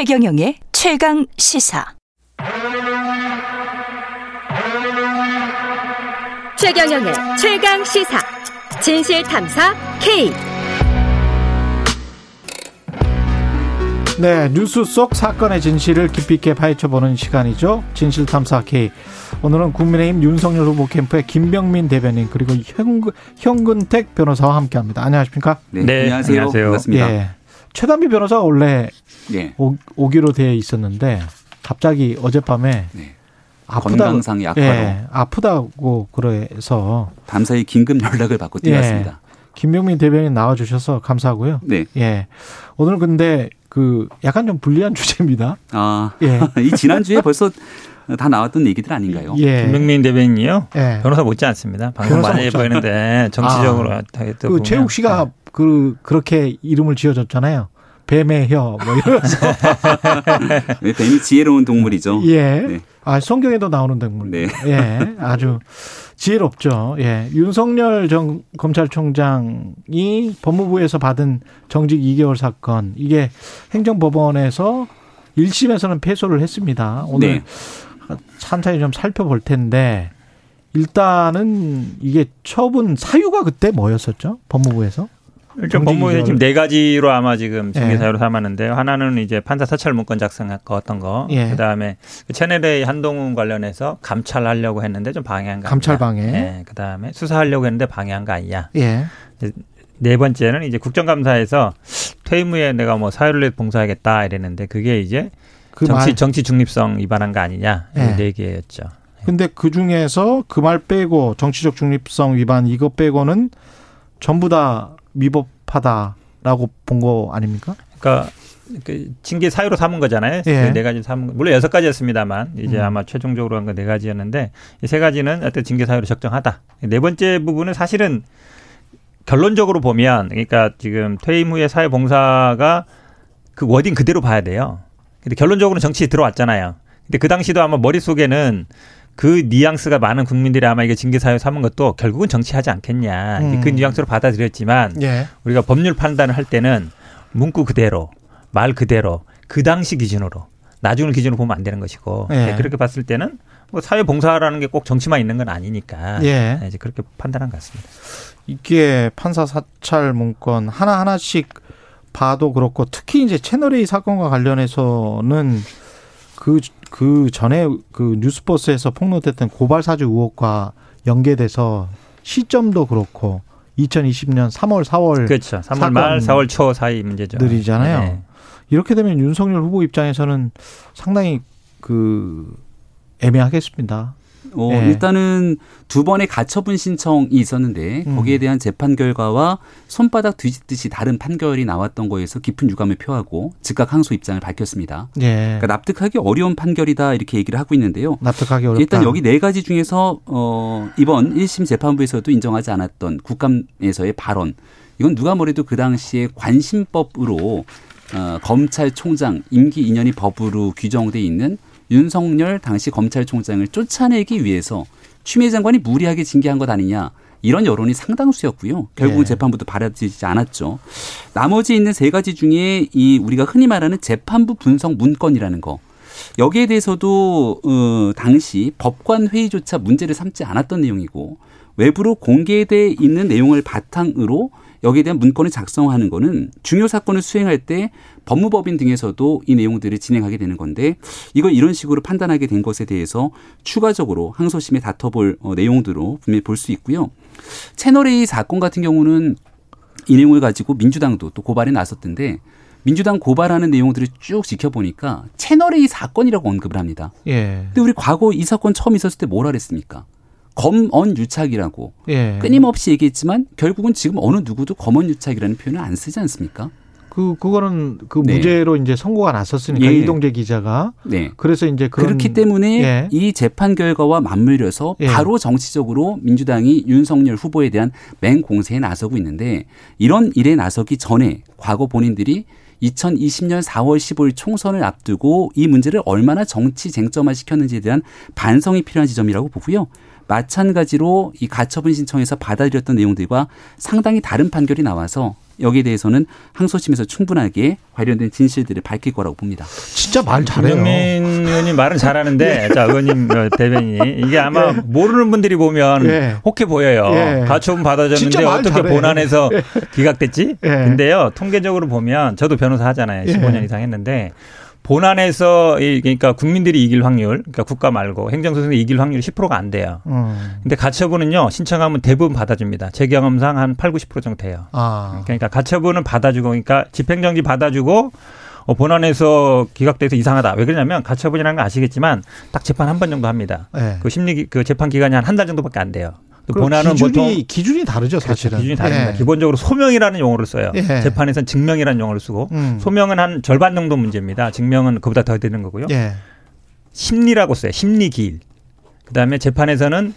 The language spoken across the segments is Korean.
최경영의 최강 시사. 최경영의 최강 시사. 진실 탐사 K. 네, 뉴스 속 사건의 진실을 깊이 있게 파헤쳐보는 시간이죠. 진실탐사 K. 오늘은 국민의힘 윤석열 후보 캠프의 김병민 대변인 그리고 현근, 현근택 변호사와 함께합니다. 안녕하십니까? 네, 네 안녕하세요. 안녕하세요. 반갑습니다. 예, 최단비 변호사가 원래 네. 오, 기로 되어 있었는데 갑자기 어젯밤에 네. 아프다, 건강상의 악화로 예, 아프다고 그래서 밤사이 긴급 연락을 받고 뛰었습니다. 예, 김병민 대변인 나와주셔서 감사하고요. 네. 예. 오늘 근데 그 약간 좀 불리한 주제입니다. 아, 예. 이 지난 주에 벌써 다 나왔던 얘기들 아닌가요? 예. 김명민 대변인이요. 예. 변호사 못지 않습니다. 방송 많이 해보이는데 정치적으로 아, 그 최욱 씨가 네. 그 그렇게 이름을 지어줬잖아요. 뱀의 혀, 뭐 이러면서. 뱀이 지혜로운 동물이죠. 예. 네. 아, 성경에도 나오는 동물. 네. 예. 아주 지혜롭죠. 예. 윤석열 전 검찰총장이 법무부에서 받은 정직 2개월 사건, 이게 행정법원에서 1심에서는 패소를 했습니다. 오늘 네. 찬찬히 좀 살펴볼 텐데, 일단은 이게 처분 사유가 그때 뭐였었죠? 법무부에서? 일단 법무부에 지금 네 가지로 아마 지금 징계 사유로 예. 삼았는데 요. 하나는 이제 판사 사찰 문건 작성했던 거. 예. 그다음에 그 채널A 한동훈 관련해서 감찰하려고 했는데 좀 방해한 거. 감찰 방해. 예. 그다음에 수사하려고 했는데 방해한 거 아니냐. 예. 네 번째는 이제 국정감사에서 퇴임 후에 내가 뭐 사유를 내 봉사하겠다 이랬는데 그게 이제 그 정치 말. 정치 중립성 위반한 거 아니냐 예. 네 개였죠. 근데 그 중에서 그 말 빼고 정치적 중립성 위반 이거 빼고는 전부 다 미법하다라고 본 거 아닙니까? 그러니까 그 징계 사유로 삼은 거잖아요. 예. 그네 가지 삼은 물론 여섯 가지였습니다만 이제 음. 아마 최종적으로 한거네 가지였는데 이 세 가지는 어떤 징계 사유로 적정하다. 네 번째 부분은 사실은 결론적으로 보면 그러니까 지금 퇴임 후에 사회 봉사가 그 워딩 그대로 봐야 돼요. 근데 결론적으로는 정치에 들어왔잖아요. 근데 그 당시도 아마 머릿속에는 그 뉘앙스가 많은 국민들이 아마 이게 징계 사유 삼은 것도 결국은 정치하지 않겠냐. 음. 그 뉘앙스로 받아들였지만 예. 우리가 법률 판단을 할 때는 문구 그대로 말 그대로 그 당시 기준으로 나중을 기준으로 보면 안 되는 것이고 예. 네, 그렇게 봤을 때는 뭐 사회 봉사라는 게 꼭 정치만 있는 건 아니니까 예. 네, 이제 그렇게 판단한 것 같습니다. 이게 판사 사찰 문건 하나 하나씩 봐도 그렇고 특히 이제 채널 A 사건과 관련해서는 그 그 전에 그 뉴스버스에서 폭로됐던 고발 사주 의혹과 연계돼서 시점도 그렇고 2020년 3월 4월 그렇죠. 3월 말 4월 초 사이 문제죠. 들이잖아요. 네. 이렇게 되면 윤석열 후보 입장에서는 상당히 그 애매하겠습니다. 어, 네. 일단은 두 번의 가처분 신청이 있었는데 음. 거기에 대한 재판 결과와 손바닥 뒤집듯이 다른 판결이 나왔던 거에서 깊은 유감을 표하고 즉각 항소 입장을 밝혔습니다. 네. 그러니까 납득하기 어려운 판결이다 이렇게 얘기를 하고 있는데요. 납득하기 어렵다. 일단 여기 네 가지 중에서 어 이번 1심 재판부에서도 인정하지 않았던 국감에서의 발언 이건 누가 뭐래도 그 당시에 관심법으로 어, 검찰총장 임기 2년이 법으로 규정돼 있는 윤석열 당시 검찰총장을 쫓아내기 위해서 추미애 장관이 무리하게 징계한 것 아니냐. 이런 여론이 상당수였고요. 결국 은 예. 재판부도 받아들이지 않았죠. 나머지 있는 세 가지 중에 이 우리가 흔히 말하는 재판부 분석 문건이라는 거. 여기에 대해서도 어 당시 법관 회의조차 문제를 삼지 않았던 내용이고 외부로 공개돼 있는 내용을 바탕으로 여기에 대한 문건을 작성하는 거는 중요 사건을 수행할 때 법무법인 등에서도 이 내용들을 진행하게 되는 건데 이걸 이런 식으로 판단하게 된 것에 대해서 추가적으로 항소심에 다퉈볼 어, 내용들로 분명히 볼 수 있고요. 채널A 사건 같은 경우는 이 내용을 가지고 민주당도 또 고발에 나섰던데 민주당 고발하는 내용들을 쭉 지켜보니까 채널A 사건이라고 언급을 합니다. 예. 근데 우리 과거 이 사건 처음 있었을 때 뭐라 그랬습니까? 검언 유착이라고 예. 끊임없이 얘기했지만 결국은 지금 어느 누구도 검언 유착이라는 표현을 안 쓰지 않습니까? 그 그거는 그 네. 무죄로 이제 선고가 났었으니까 예. 이동재 기자가 네. 그래서 이제 그렇기 때문에 예. 이 재판 결과와 맞물려서 예. 바로 정치적으로 민주당이 윤석열 후보에 대한 맹 공세에 나서고 있는데 이런 일에 나서기 전에 과거 본인들이 2020년 4월 15일 총선을 앞두고 이 문제를 얼마나 정치 쟁점화 시켰는지에 대한 반성이 필요한 지점이라고 보고요. 마찬가지로 이 가처분 신청에서 받아들였던 내용들과 상당히 다른 판결이 나와서 여기에 대해서는 항소심에서 충분하게 관련된 진실들을 밝힐 거라고 봅니다. 진짜 말 잘해요. 김민 의원님 말은 잘하는데 자 의원님 어, 대변인이 이게 아마 예. 모르는 분들이 보면 예. 혹해 보여요. 예. 가처분 받아줬는데 어떻게 잘해. 본안에서 예. 기각됐지? 예. 근데요 통계적으로 보면 저도 변호사 하잖아요. 15년 이상 했는데 본안에서 그러니까 국민들이 이길 확률, 그러니까 국가 말고 행정소송이 이길 확률이 10%가 안 돼요. 음. 근데 가처분은요 신청하면 대부분 받아줍니다. 제 경험상 한 8, 90% 정도 돼요. 아. 그러니까 가처분은 받아주고, 그러니까 집행정지 받아주고 어, 본안에서 기각돼서 이상하다. 왜 그러냐면 가처분이라는 거 아시겠지만 딱 재판 한 번 정도 합니다. 네. 그 심리 그 재판 기간이 한 한 달 정도밖에 안 돼요. 본안은 기준이, 보통 기준이 다르죠 그렇죠. 사실은 기준이 다릅니다. 예. 기본적으로 소명이라는 용어를 써요. 예. 재판에서는 증명이라는 용어를 쓰고 음. 소명은 한 절반 정도 문제입니다. 증명은 그보다 더 되는 거고요. 예. 심리라고 써요. 심리 기일. 그다음에 재판에서는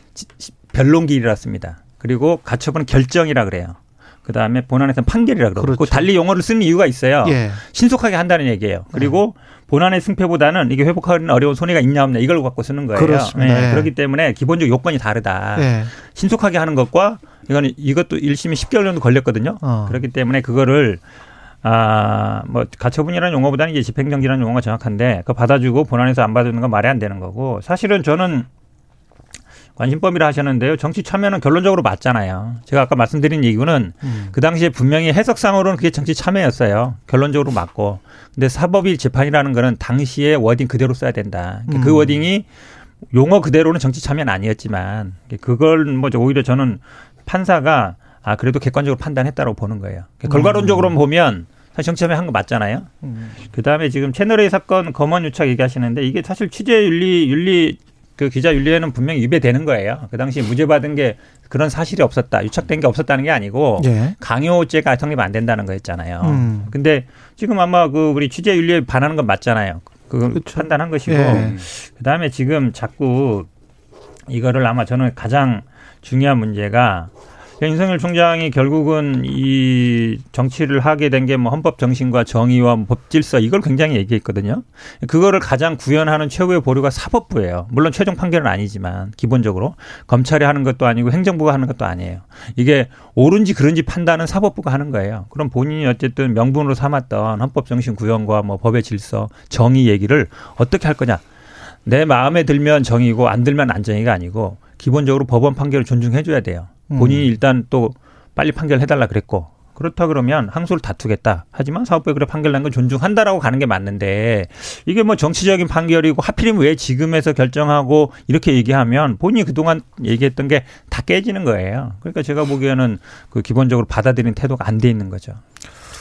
변론 기일이라 씁니다. 그리고 가처분은 결정이라 그래요. 그 다음에 본안에서는 판결이라 그러고 그렇죠. 달리 용어를 쓰는 이유가 있어요. 예. 신속하게 한다는 얘기예요. 그리고 예. 본안의 승패보다는 이게 회복하기는 어려운 손해가 있냐 없냐 이걸 갖고 쓰는 거예요. 그렇습니다. 네. 그렇기 때문에 기본적 요건이 다르다. 네. 신속하게 하는 것과 이거는 이것도 1심이 10개월 정도 걸렸거든요. 어. 그렇기 때문에 그거를 아, 뭐, 가처분이라는 용어보다는 이제 집행정지라는 용어가 정확한데, 그거 받아주고 본안에서 안 받아주는 건 말이 안 되는 거고, 사실은 저는 관심법이라 하셨는데요. 정치 참여는 결론적으로 맞잖아요. 제가 아까 말씀드린 이유는 음. 그 당시에 분명히 해석상으로는 그게 정치 참여였어요. 결론적으로 맞고. 근데 사법위 재판이라는 거는 당시에 wording 그대로 써야 된다. 그러니까 그 음. 그 wording이 용어 그대로는 정치 참여는 아니었지만 그걸 뭐 오히려 저는 판사가 아 그래도 객관적으로 판단했다고 보는 거예요. 그러니까 결과론적으로 음. 보면 사실 정치 참여 한 거 맞잖아요. 음. 그다음에 지금 채널 A 사건 검언 유착 얘기하시는데 이게 사실 취재 윤리 윤리 그 기자 윤리에는 분명히 위배되는 거예요. 그 당시 무죄 받은 게 그런 사실이 없었다, 유착된 게 없었다는 게 아니고 예. 강요죄가 성립 안 된다는 거였잖아요. 음. 근데 지금 아마 그 우리 취재 윤리에 반하는 건 맞잖아요. 그 그렇죠. 판단한 것이고 예. 그다음에 지금 자꾸 이거를 아마 저는 가장 중요한 문제가 윤석열 총장이 결국은 이 정치를 하게 된 게 뭐 헌법 정신과 정의와 뭐법 질서 이걸 굉장히 얘기했거든요. 그거를 가장 구현하는 최고의 보류가 사법부예요. 물론 최종 판결은 아니지만 기본적으로 검찰이 하는 것도 아니고 행정부가 하는 것도 아니에요. 이게 옳은지 그른지 판단은 사법부가 하는 거예요. 그럼 본인이 어쨌든 명분으로 삼았던 헌법 정신 구현과 뭐 법의 질서, 정의 얘기를 어떻게 할 거냐? 내 마음에 들면 정의고 안 들면 안 정의가 아니고 기본적으로 법원 판결을 존중해 줘야 돼요. 본인이 음. 일단 또 빨리 판결해달라 그랬고 그렇다 그러면 항소를 다투겠다. 하지만 사법부에 그래 판결 난 건 존중한다라고 가는 게 맞는데 이게 뭐 정치적인 판결이고 하필이면 왜 지금에서 결정하고 이렇게 얘기하면 본인이 그동안 얘기했던 게 다 깨지는 거예요. 그러니까 제가 보기에는 그 기본적으로 받아들이는 태도가 안 돼 있는 거죠.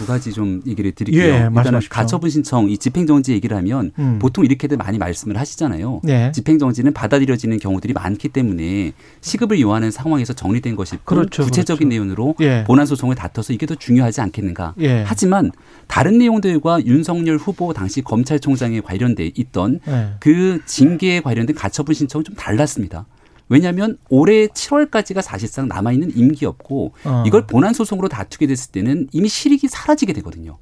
두 가지 좀 얘기를 드릴게요. 예, 일단은 가처분 신청 이 집행정지 얘기를 하면 음. 보통 이렇게들 많이 말씀을 하시잖아요. 예. 집행정지는 받아들여지는 경우들이 많기 때문에 시급을 요하는 상황에서 정리된 것이 그렇죠, 구체적인 그렇죠. 내용으로 예. 본안 소송을 다퉈서 이게 더 중요하지 않겠는가. 예. 하지만 다른 내용들과 윤석열 후보 당시 검찰총장에 관련돼 있던 예. 그 징계에 관련된 가처분 신청은 좀 달랐습니다. 왜냐하면 올해 7월까지가 사실상 남아있는 임기였고 어. 이걸 본안 소송으로 다투게 됐을 때는 이미 실익이 사라지게 되거든요.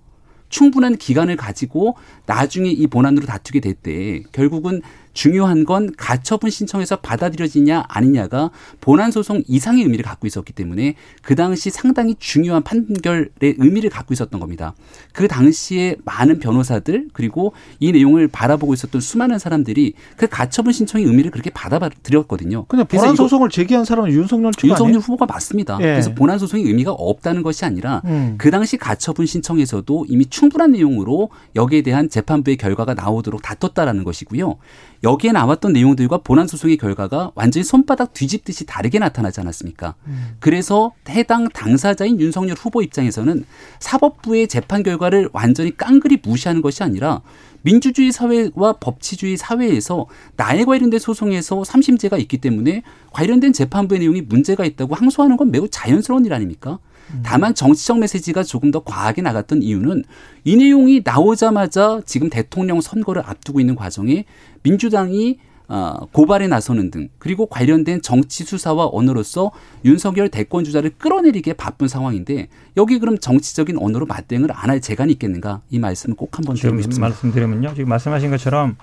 충분한 기간을 가지고 나중에 이 본안으로 다투게 될 때 결국은 중요한 건 가처분 신청에서 받아들여지냐 아니냐가 본안 소송 이상의 의미를 갖고 있었기 때문에 그 당시 상당히 중요한 판결의 의미를 갖고 있었던 겁니다. 그 당시에 많은 변호사들 그리고 이 내용을 바라보고 있었던 수많은 사람들이 그 가처분 신청의 의미를 그렇게 받아들였거든요. 근데 본안 소송을 제기한 사람은 윤석열 측 윤석열 아니에요? 후보가 맞습니다. 예. 그래서 본안 소송의 의미가 없다는 것이 아니라 음. 그 당시 가처분 신청에서도 이미 충분한 내용으로 여기에 대한 재판부의 결과가 나오도록 다퉜다라는 것이고요. 여기에 나왔던 내용들과 본안 소송의 결과가 완전히 손바닥 뒤집듯이 다르게 나타나지 않았습니까? 음. 그래서 해당 당사자인 윤석열 후보 입장에서는 사법부의 재판 결과를 완전히 깡그리 무시하는 것이 아니라 민주주의 사회와 법치주의 사회에서 나에 관련된 소송에서 삼심제가 있기 때문에 관련된 재판부의 내용이 문제가 있다고 항소하는 건 매우 자연스러운 일 아닙니까? 다만 정치적 메시지가 조금 더 과하게 나갔던 이유는 이 내용이 나오자마자 지금 대통령 선거를 앞두고 있는 과정에 민주당이 어, 고발에 나서는 등 그리고 관련된 정치 수사와 언어로서 윤석열 대권 주자를 끌어내리기에 바쁜 상황인데 여기 그럼 정치적인 언어로 맞대응을 안 할 재간이 있겠는가 이 말씀을 꼭 한번 드리고 싶습니다. 말씀드리면요. 지금 말씀하신 것처럼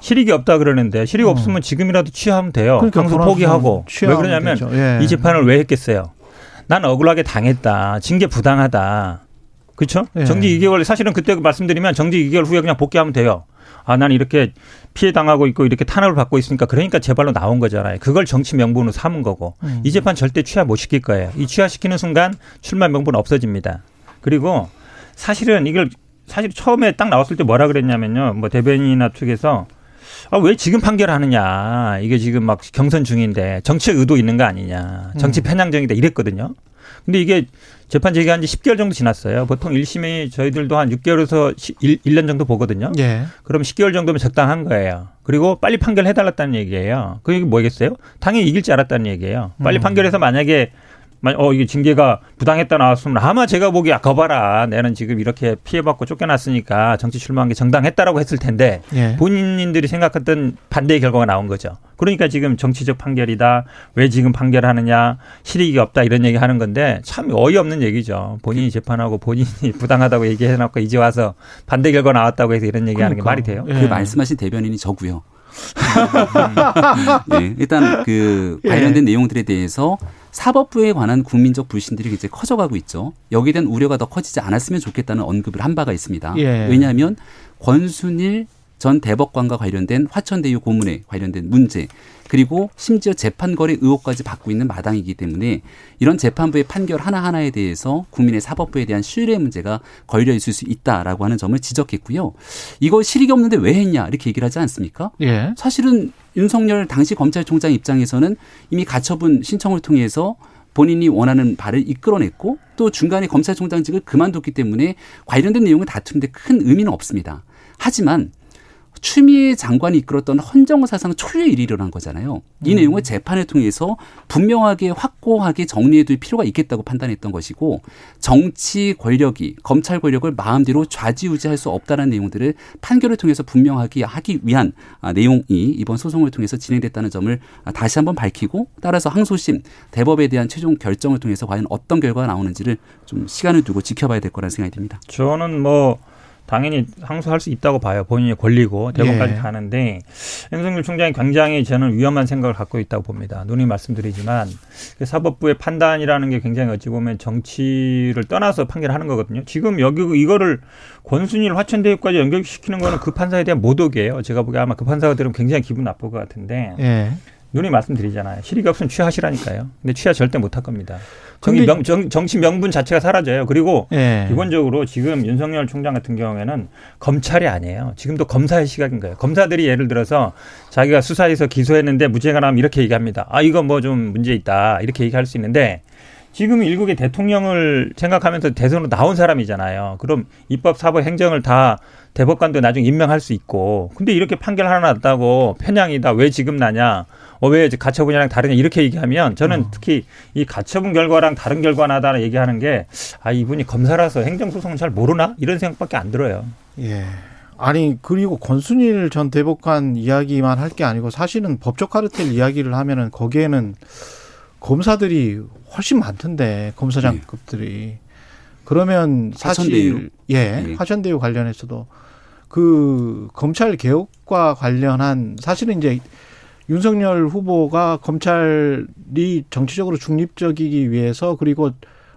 실익이 없다 그러는데 실익 음. 없으면 지금이라도 취하면 돼요. 그러니까 항소 포기하고 왜 그러냐면 예. 이 재판을 왜 했겠어요? 난 억울하게 당했다. 징계 부당하다. 그렇죠? 예. 정직 2개월 사실은 그때 말씀드리면 정직 2개월 후에 그냥 복귀하면 돼요. 아, 나는 이렇게 피해 당하고 있고 이렇게 탄압을 받고 있으니까 그러니까 재발로 나온 거잖아요. 그걸 정치 명분으로 삼은 거고 음. 이 재판 절대 취하 못 시킬 거예요. 이 취하시키는 순간 출마 명분 없어집니다. 그리고 사실은 이걸 사실 처음에 딱 나왔을 때 뭐라 그랬냐면요. 뭐 대변인이나 측에서 아, 왜 지금 판결하느냐. 이게 지금 막 경선 중인데 정치 의도 있는 거 아니냐. 정치 음. 편향적이다 이랬거든요. 근데 이게 재판 제기한 지 10개월 정도 지났어요. 보통 1심이 저희들도 한 6개월에서 1, 1년 정도 보거든요. 예. 그럼 10개월 정도면 적당한 거예요. 그리고 빨리 판결해달랐다는 얘기예요. 그게 뭐겠어요? 당연히 이길 줄 알았다는 얘기예요. 빨리 음. 판결해서 만약에 어, 이게 징계가 부당했다 나왔으면 아마 제가 보기에 아, 거봐라. 내는 지금 이렇게 피해받고 쫓겨났으니까 정치 출마한 게 정당했다라고 했을 텐데 예. 본인들이 생각했던 반대의 결과가 나온 거죠. 그러니까 지금 정치적 판결이다. 왜 지금 판결하느냐. 실익이 없다. 이런 얘기 하는 건데 참 어이없는 얘기죠. 본인이 재판하고 본인이 부당하다고 얘기해놓고 이제 와서 반대 결과 나왔다고 해서 이런 얘기하는 그러니까. 게 말이 돼요. 예. 그 말씀하신 대변인이 저고요. 예, 일단 그 관련된 예. 내용들에 대해서 사법부에 관한 국민적 불신들이 이제 커져가고 있죠. 여기에 대한 우려가 더 커지지 않았으면 좋겠다는 언급을 한 바가 있습니다. 예. 왜냐하면 권순일 전 대법관과 관련된 화천대유 고문에 관련된 문제 그리고 심지어 재판 거래 의혹까지 받고 있는 마당이기 때문에 이런 재판부의 판결 하나하나에 대해서 국민의 사법부에 대한 신뢰 문제가 걸려 있을 수 있다라고 하는 점을 지적했고요. 이거 실익이 없는데 왜 했냐 이렇게 얘기를 하지 않습니까? 예. 사실은 윤석열 당시 검찰총장 입장에서는 이미 가처분 신청을 통해서 본인이 원하는 바를 이끌어냈고 또 중간에 검찰총장직을 그만뒀기 때문에 관련된 내용을 다투는데 큰 의미는 없습니다. 하지만 추미애 장관이 이끌었던 헌정 사상 초유의 일이 일어난 거잖아요. 이 음. 내용을 재판을 통해서 분명하게 확고하게 정리해둘 필요가 있겠다고 판단했던 것이고 정치 권력이 검찰 권력을 마음대로 좌지우지할 수 없다는 내용들을 판결을 통해서 분명하게 하기 위한 아, 내용이 이번 소송을 통해서 진행됐다는 점을 다시 한번 밝히고 따라서 항소심 대법에 대한 최종 결정을 통해서 과연 어떤 결과가 나오는지를 좀 시간을 두고 지켜봐야 될 거라는 생각이 듭니다. 저는 뭐 당연히 항소할 수 있다고 봐요. 본인의 권리고 대법까지 예. 가는데 윤석열 총장이 굉장히 저는 위험한 생각을 갖고 있다고 봅니다. 눈이 말씀드리지만 그 사법부의 판단이라는 게 굉장히 어찌 보면 정치를 떠나서 판결하는 거거든요. 지금 여기 이거를 권순일 화천대유까지 연결시키는 거는 그 판사에 대한 모독이에요. 제가 보기에 아마 그 판사가 들으면 굉장히 기분 나쁠 것 같은데 예. 눈이 말씀드리잖아요. 실익이 없으면 취하시라니까요. 근데 취하 절대 못 할 겁니다. 정치, 명, 정, 정치 명분 자체가 사라져요. 그리고 예. 기본적으로 지금 윤석열 총장 같은 경우에는 검찰이 아니에요. 지금도 검사의 시각인 거예요. 검사들이 예를 들어서 자기가 수사해서 기소했는데 무죄가 나면 이렇게 얘기합니다. 아 이거 뭐 좀 문제 있다 이렇게 얘기할 수 있는데 지금 일국의 대통령을 생각하면서 대선으로 나온 사람이잖아요. 그럼 입법, 사법, 행정을 다 대법관도 나중에 임명할 수 있고. 근데 이렇게 판결 하나 났다고 편향이다. 왜 지금 나냐? 어, 왜 가처분이랑 다르냐 이렇게 얘기하면 저는 어. 특히 이 가처분 결과랑 다른 결과 나다라 얘기하는 게 아 이분이 검사라서 행정소송은 잘 모르나 이런 생각밖에 안 들어요. 예. 아니 그리고 권순일 전 대법관 이야기만 할 게 아니고 사실은 법적 카르텔 이야기를 하면은 거기에는 검사들이 훨씬 많던데 검사장급들이 예. 그러면 사실 화천대유. 예, 예 화천대유 관련해서도 그 검찰 개혁과 관련한 사실은 이제 윤석열 후보가 검찰이 정치적으로 중립적이기 위해서 그리고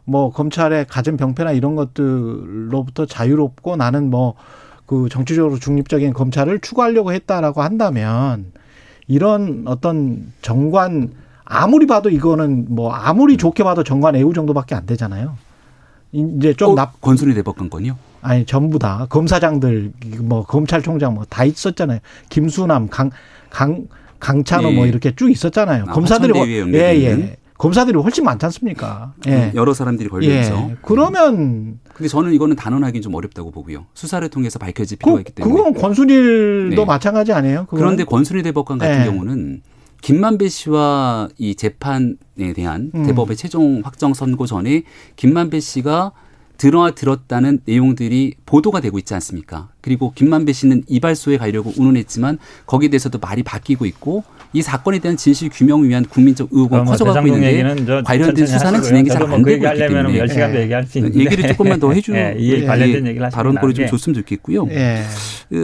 뭐 검찰의 가진 병폐나 이런 것들로부터 자유롭고 나는 뭐 그 정치적으로 중립적인 검찰을 추구하려고 했다라고 한다면 이런 어떤 정관 아무리 봐도 이거는 뭐 아무리 좋게 봐도 정관 애우 정도밖에 안 되잖아요. 이제 좀 어, 납. 권순희 대법관건요? 아니 전부 다 검사장들 뭐 검찰총장 뭐 다 있었잖아요. 김수남 강 강 강찬호 뭐 예. 뭐 이렇게 쭉 있었잖아요. 아, 검사들이 예, 예. 검사들이 훨씬 많지 않습니까? 예. 음, 여러 사람들이 걸려 있죠. 예. 그러면 근데 저는 이거는 단언하기는 좀 어렵다고 보고요. 수사를 통해서 밝혀질 필요가 그, 있기 때문에. 그건 권순일도 네. 마찬가지 아니에요? 그건? 그런데 권순일 대법관 같은 예. 경우는 김만배 씨와 이 재판에 대한 음. 대법의 최종 확정 선고 전에 김만배 씨가 들어와 들었다는 내용들이 보도가 되고 있지 않습니까? 그리고 김만배 씨는 이발소에 가려고 운운했지만 거기에 대해서도 말이 바뀌고 있고 이 사건에 대한 진실 규명을 위한 국민적 의혹은 뭐 커져가고 있는데 관련된 수사는 진행이 잘안 뭐 되고 그 있기 때문에 10시간도 예. 얘기할 수 있는데 얘기를 조금만 더 해주 예, 이 관련된 얘기를 발언권이 좀 줬으면 좋겠고요. 예.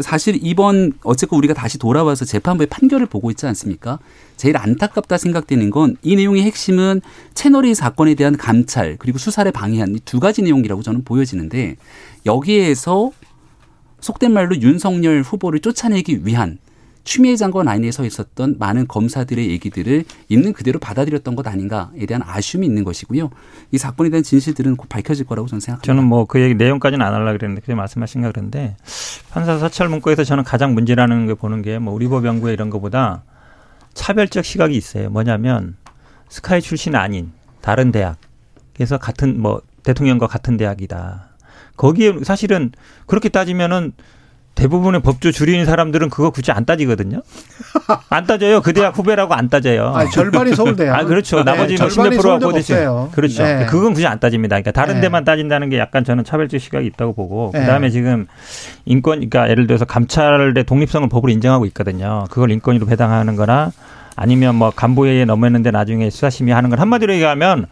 사실 이번 어쨌건 우리가 다시 돌아와서 재판부의 판결을 보고 있지 않습니까? 제일 안타깝다 생각되는 건 이 내용의 핵심은 채널A 사건에 대한 감찰 그리고 수사를 방해한 이 두 가지 내용이라고 저는 보여지는데 여기에서 속된 말로 윤석열 후보를 쫓아내기 위한 추미애 장관 라인에 서 있었던 많은 검사들의 얘기들을 있는 그대로 받아들였던 것 아닌가에 대한 아쉬움이 있는 것이고요. 이 사건에 대한 진실들은 곧 밝혀질 거라고 저는 생각합니다. 저는 뭐 그 얘기 내용까지는 안 하려고 그랬는데 그게 말씀하신가 그런데 판사 사찰 문구에서 저는 가장 문제라는 걸 보는 게 뭐 우리 법 연구에 이런 것보다 차별적 시각이 있어요. 뭐냐면 스카이 출신 아닌 다른 대학 그래서 같은 뭐 대통령과 같은 대학이다. 거기에 사실은 그렇게 따지면은 대부분의 법조 줄인 사람들은 그거 굳이 안 따지거든요. 안 따져요. 그 대학 후배라고 안 따져요. 아, 절반이 서울대야. 아, 그렇죠. 나머지 네, 10몇 프로가 고대죠. 그렇죠. 네. 그건 굳이 안 따집니다. 그러니까 다른 네. 데만 따진다는 게 약간 저는 차별적 시각이 있다고 보고 네. 그다음에 지금 인권 그러니까 예를 들어서 감찰의 독립성을 법으로 인정하고 있거든요. 그걸 인권위로 배당하는 거나 아니면 뭐 간부회의에 넘었는데 나중에 수사심의 하는 건 한마디로 얘기하면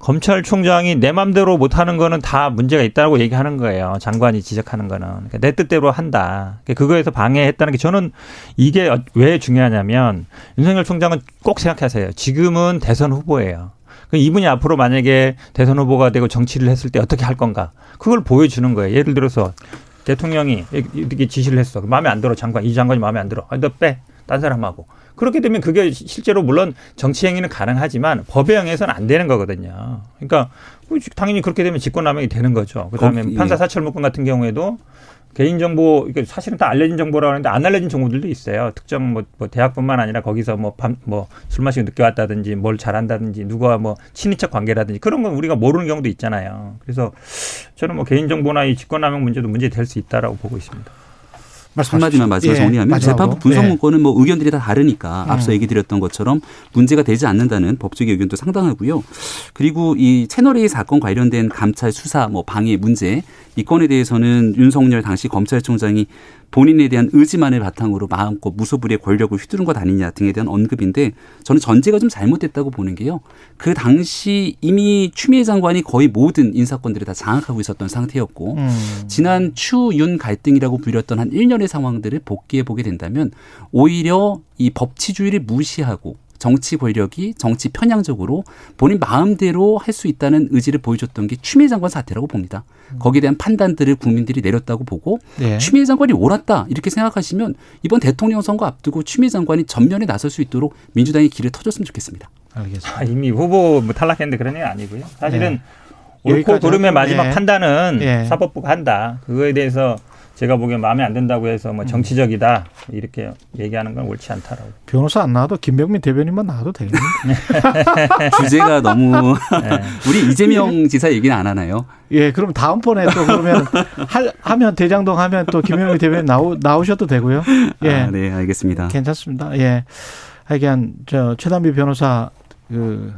검찰총장이 내 맘대로 못하는 거는 다 문제가 있다고 얘기하는 거예요. 장관이 지적하는 거는 그러니까 내 뜻대로 한다. 그러니까 그거에서 방해했다는 게 저는 이게 왜 중요하냐면 윤석열 총장은 꼭 생각하세요. 지금은 대선 후보예요. 이분이 앞으로 만약에 대선 후보가 되고 정치를 했을 때 어떻게 할 건가 그걸 보여주는 거예요. 예를 들어서 대통령이 이렇게 지시를 했어. 마음에 안 들어 장관 이 장관이 마음에 안 들어. 너 빼. 딴 사람하고. 그렇게 되면 그게 실제로 물론 정치 행위는 가능하지만 법에 의해서는 안 되는 거거든요. 그러니까 당연히 그렇게 되면 직권남용이 되는 거죠. 그다음에 예. 판사 사찰 문건 같은 경우에도 개인정보, 이게 사실은 다 알려진 정보라고 하는데 안 알려진 정보들도 있어요. 특정 뭐, 뭐 대학뿐만 아니라 거기서 뭐 밤, 뭐 술 마시고 늦게 왔다든지 뭘 잘한다든지 누가 뭐 친인척 관계라든지 그런 건 우리가 모르는 경우도 있잖아요. 그래서 저는 뭐 개인정보나 이 직권남용 문제도 문제 될 수 있다라고 보고 있습니다. 한마디만 마지막 예, 정리하면 예, 재판부 분석 문건은 뭐 의견들이 다 다르니까 음. 앞서 얘기 드렸던 것처럼 문제가 되지 않는다는 법적인 의견도 상당하고요. 그리고 이 채널A 사건 관련된 감찰 수사 뭐 방해 문제 이 건에 대해서는 윤석열 당시 검찰총장이 본인에 대한 의지만을 바탕으로 마음껏 무소불위의 권력을 휘두른 것 아니냐 등에 대한 언급인데 저는 전제가 좀 잘못됐다고 보는 게요. 그 당시 이미 추미애 장관이 거의 모든 인사권들을 다 장악하고 있었던 상태였고 음. 지난 추윤 갈등이라고 불렸던 한 1년의 상황들을 복귀해 보게 된다면 오히려 이 법치주의를 무시하고 정치 권력이 정치 편향적으로 본인 마음대로 할 수 있다는 의지를 보여줬던 게 추미애 장관 사태라고 봅니다. 거기에 대한 판단들을 국민들이 내렸다고 보고 네. 추미애 장관이 옳았다 이렇게 생각하시면 이번 대통령 선거 앞두고 추미애 장관이 전면에 나설 수 있도록 민주당이 길을 터줬으면 좋겠습니다. 알겠습니다. 아, 이미 후보 뭐 탈락했는데 그런 게 아니고요. 사실은 네. 옳고 그름의 마지막 예. 판단은 예. 사법부가 한다. 그거에 대해서 제가 보기엔 마음에 안 든다고 해서 뭐 음. 정치적이다 이렇게 얘기하는 건 옳지 않다라고. 변호사 안 나와도 김병민 대변인만 나와도 되겠는데. 주제가 너무 네. 우리 이재명 지사 얘기는 안 하나요? 예, 그럼 다음번에 또 그러면 할, 하면 대장동 하면 또 김병민 대변인 나오, 나오셔도 되고요. 예. 아, 네, 알겠습니다. 괜찮습니다. 예. 하여간 저 최단비 변호사 그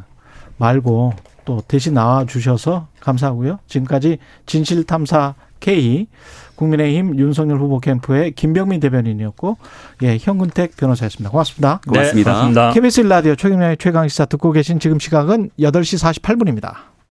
말고 또 대신 나와 주셔서 감사하고요. 지금까지 진실탐사 K 국민의힘 윤석열 후보 캠프의 김병민 대변인이었고 예, 현근택 변호사였습니다. 고맙습니다. 고맙습니다. 네, 고맙습니다. KBS 라디오 최경영의 최강 시사 듣고 계신 지금 시각은 8시 48분입니다.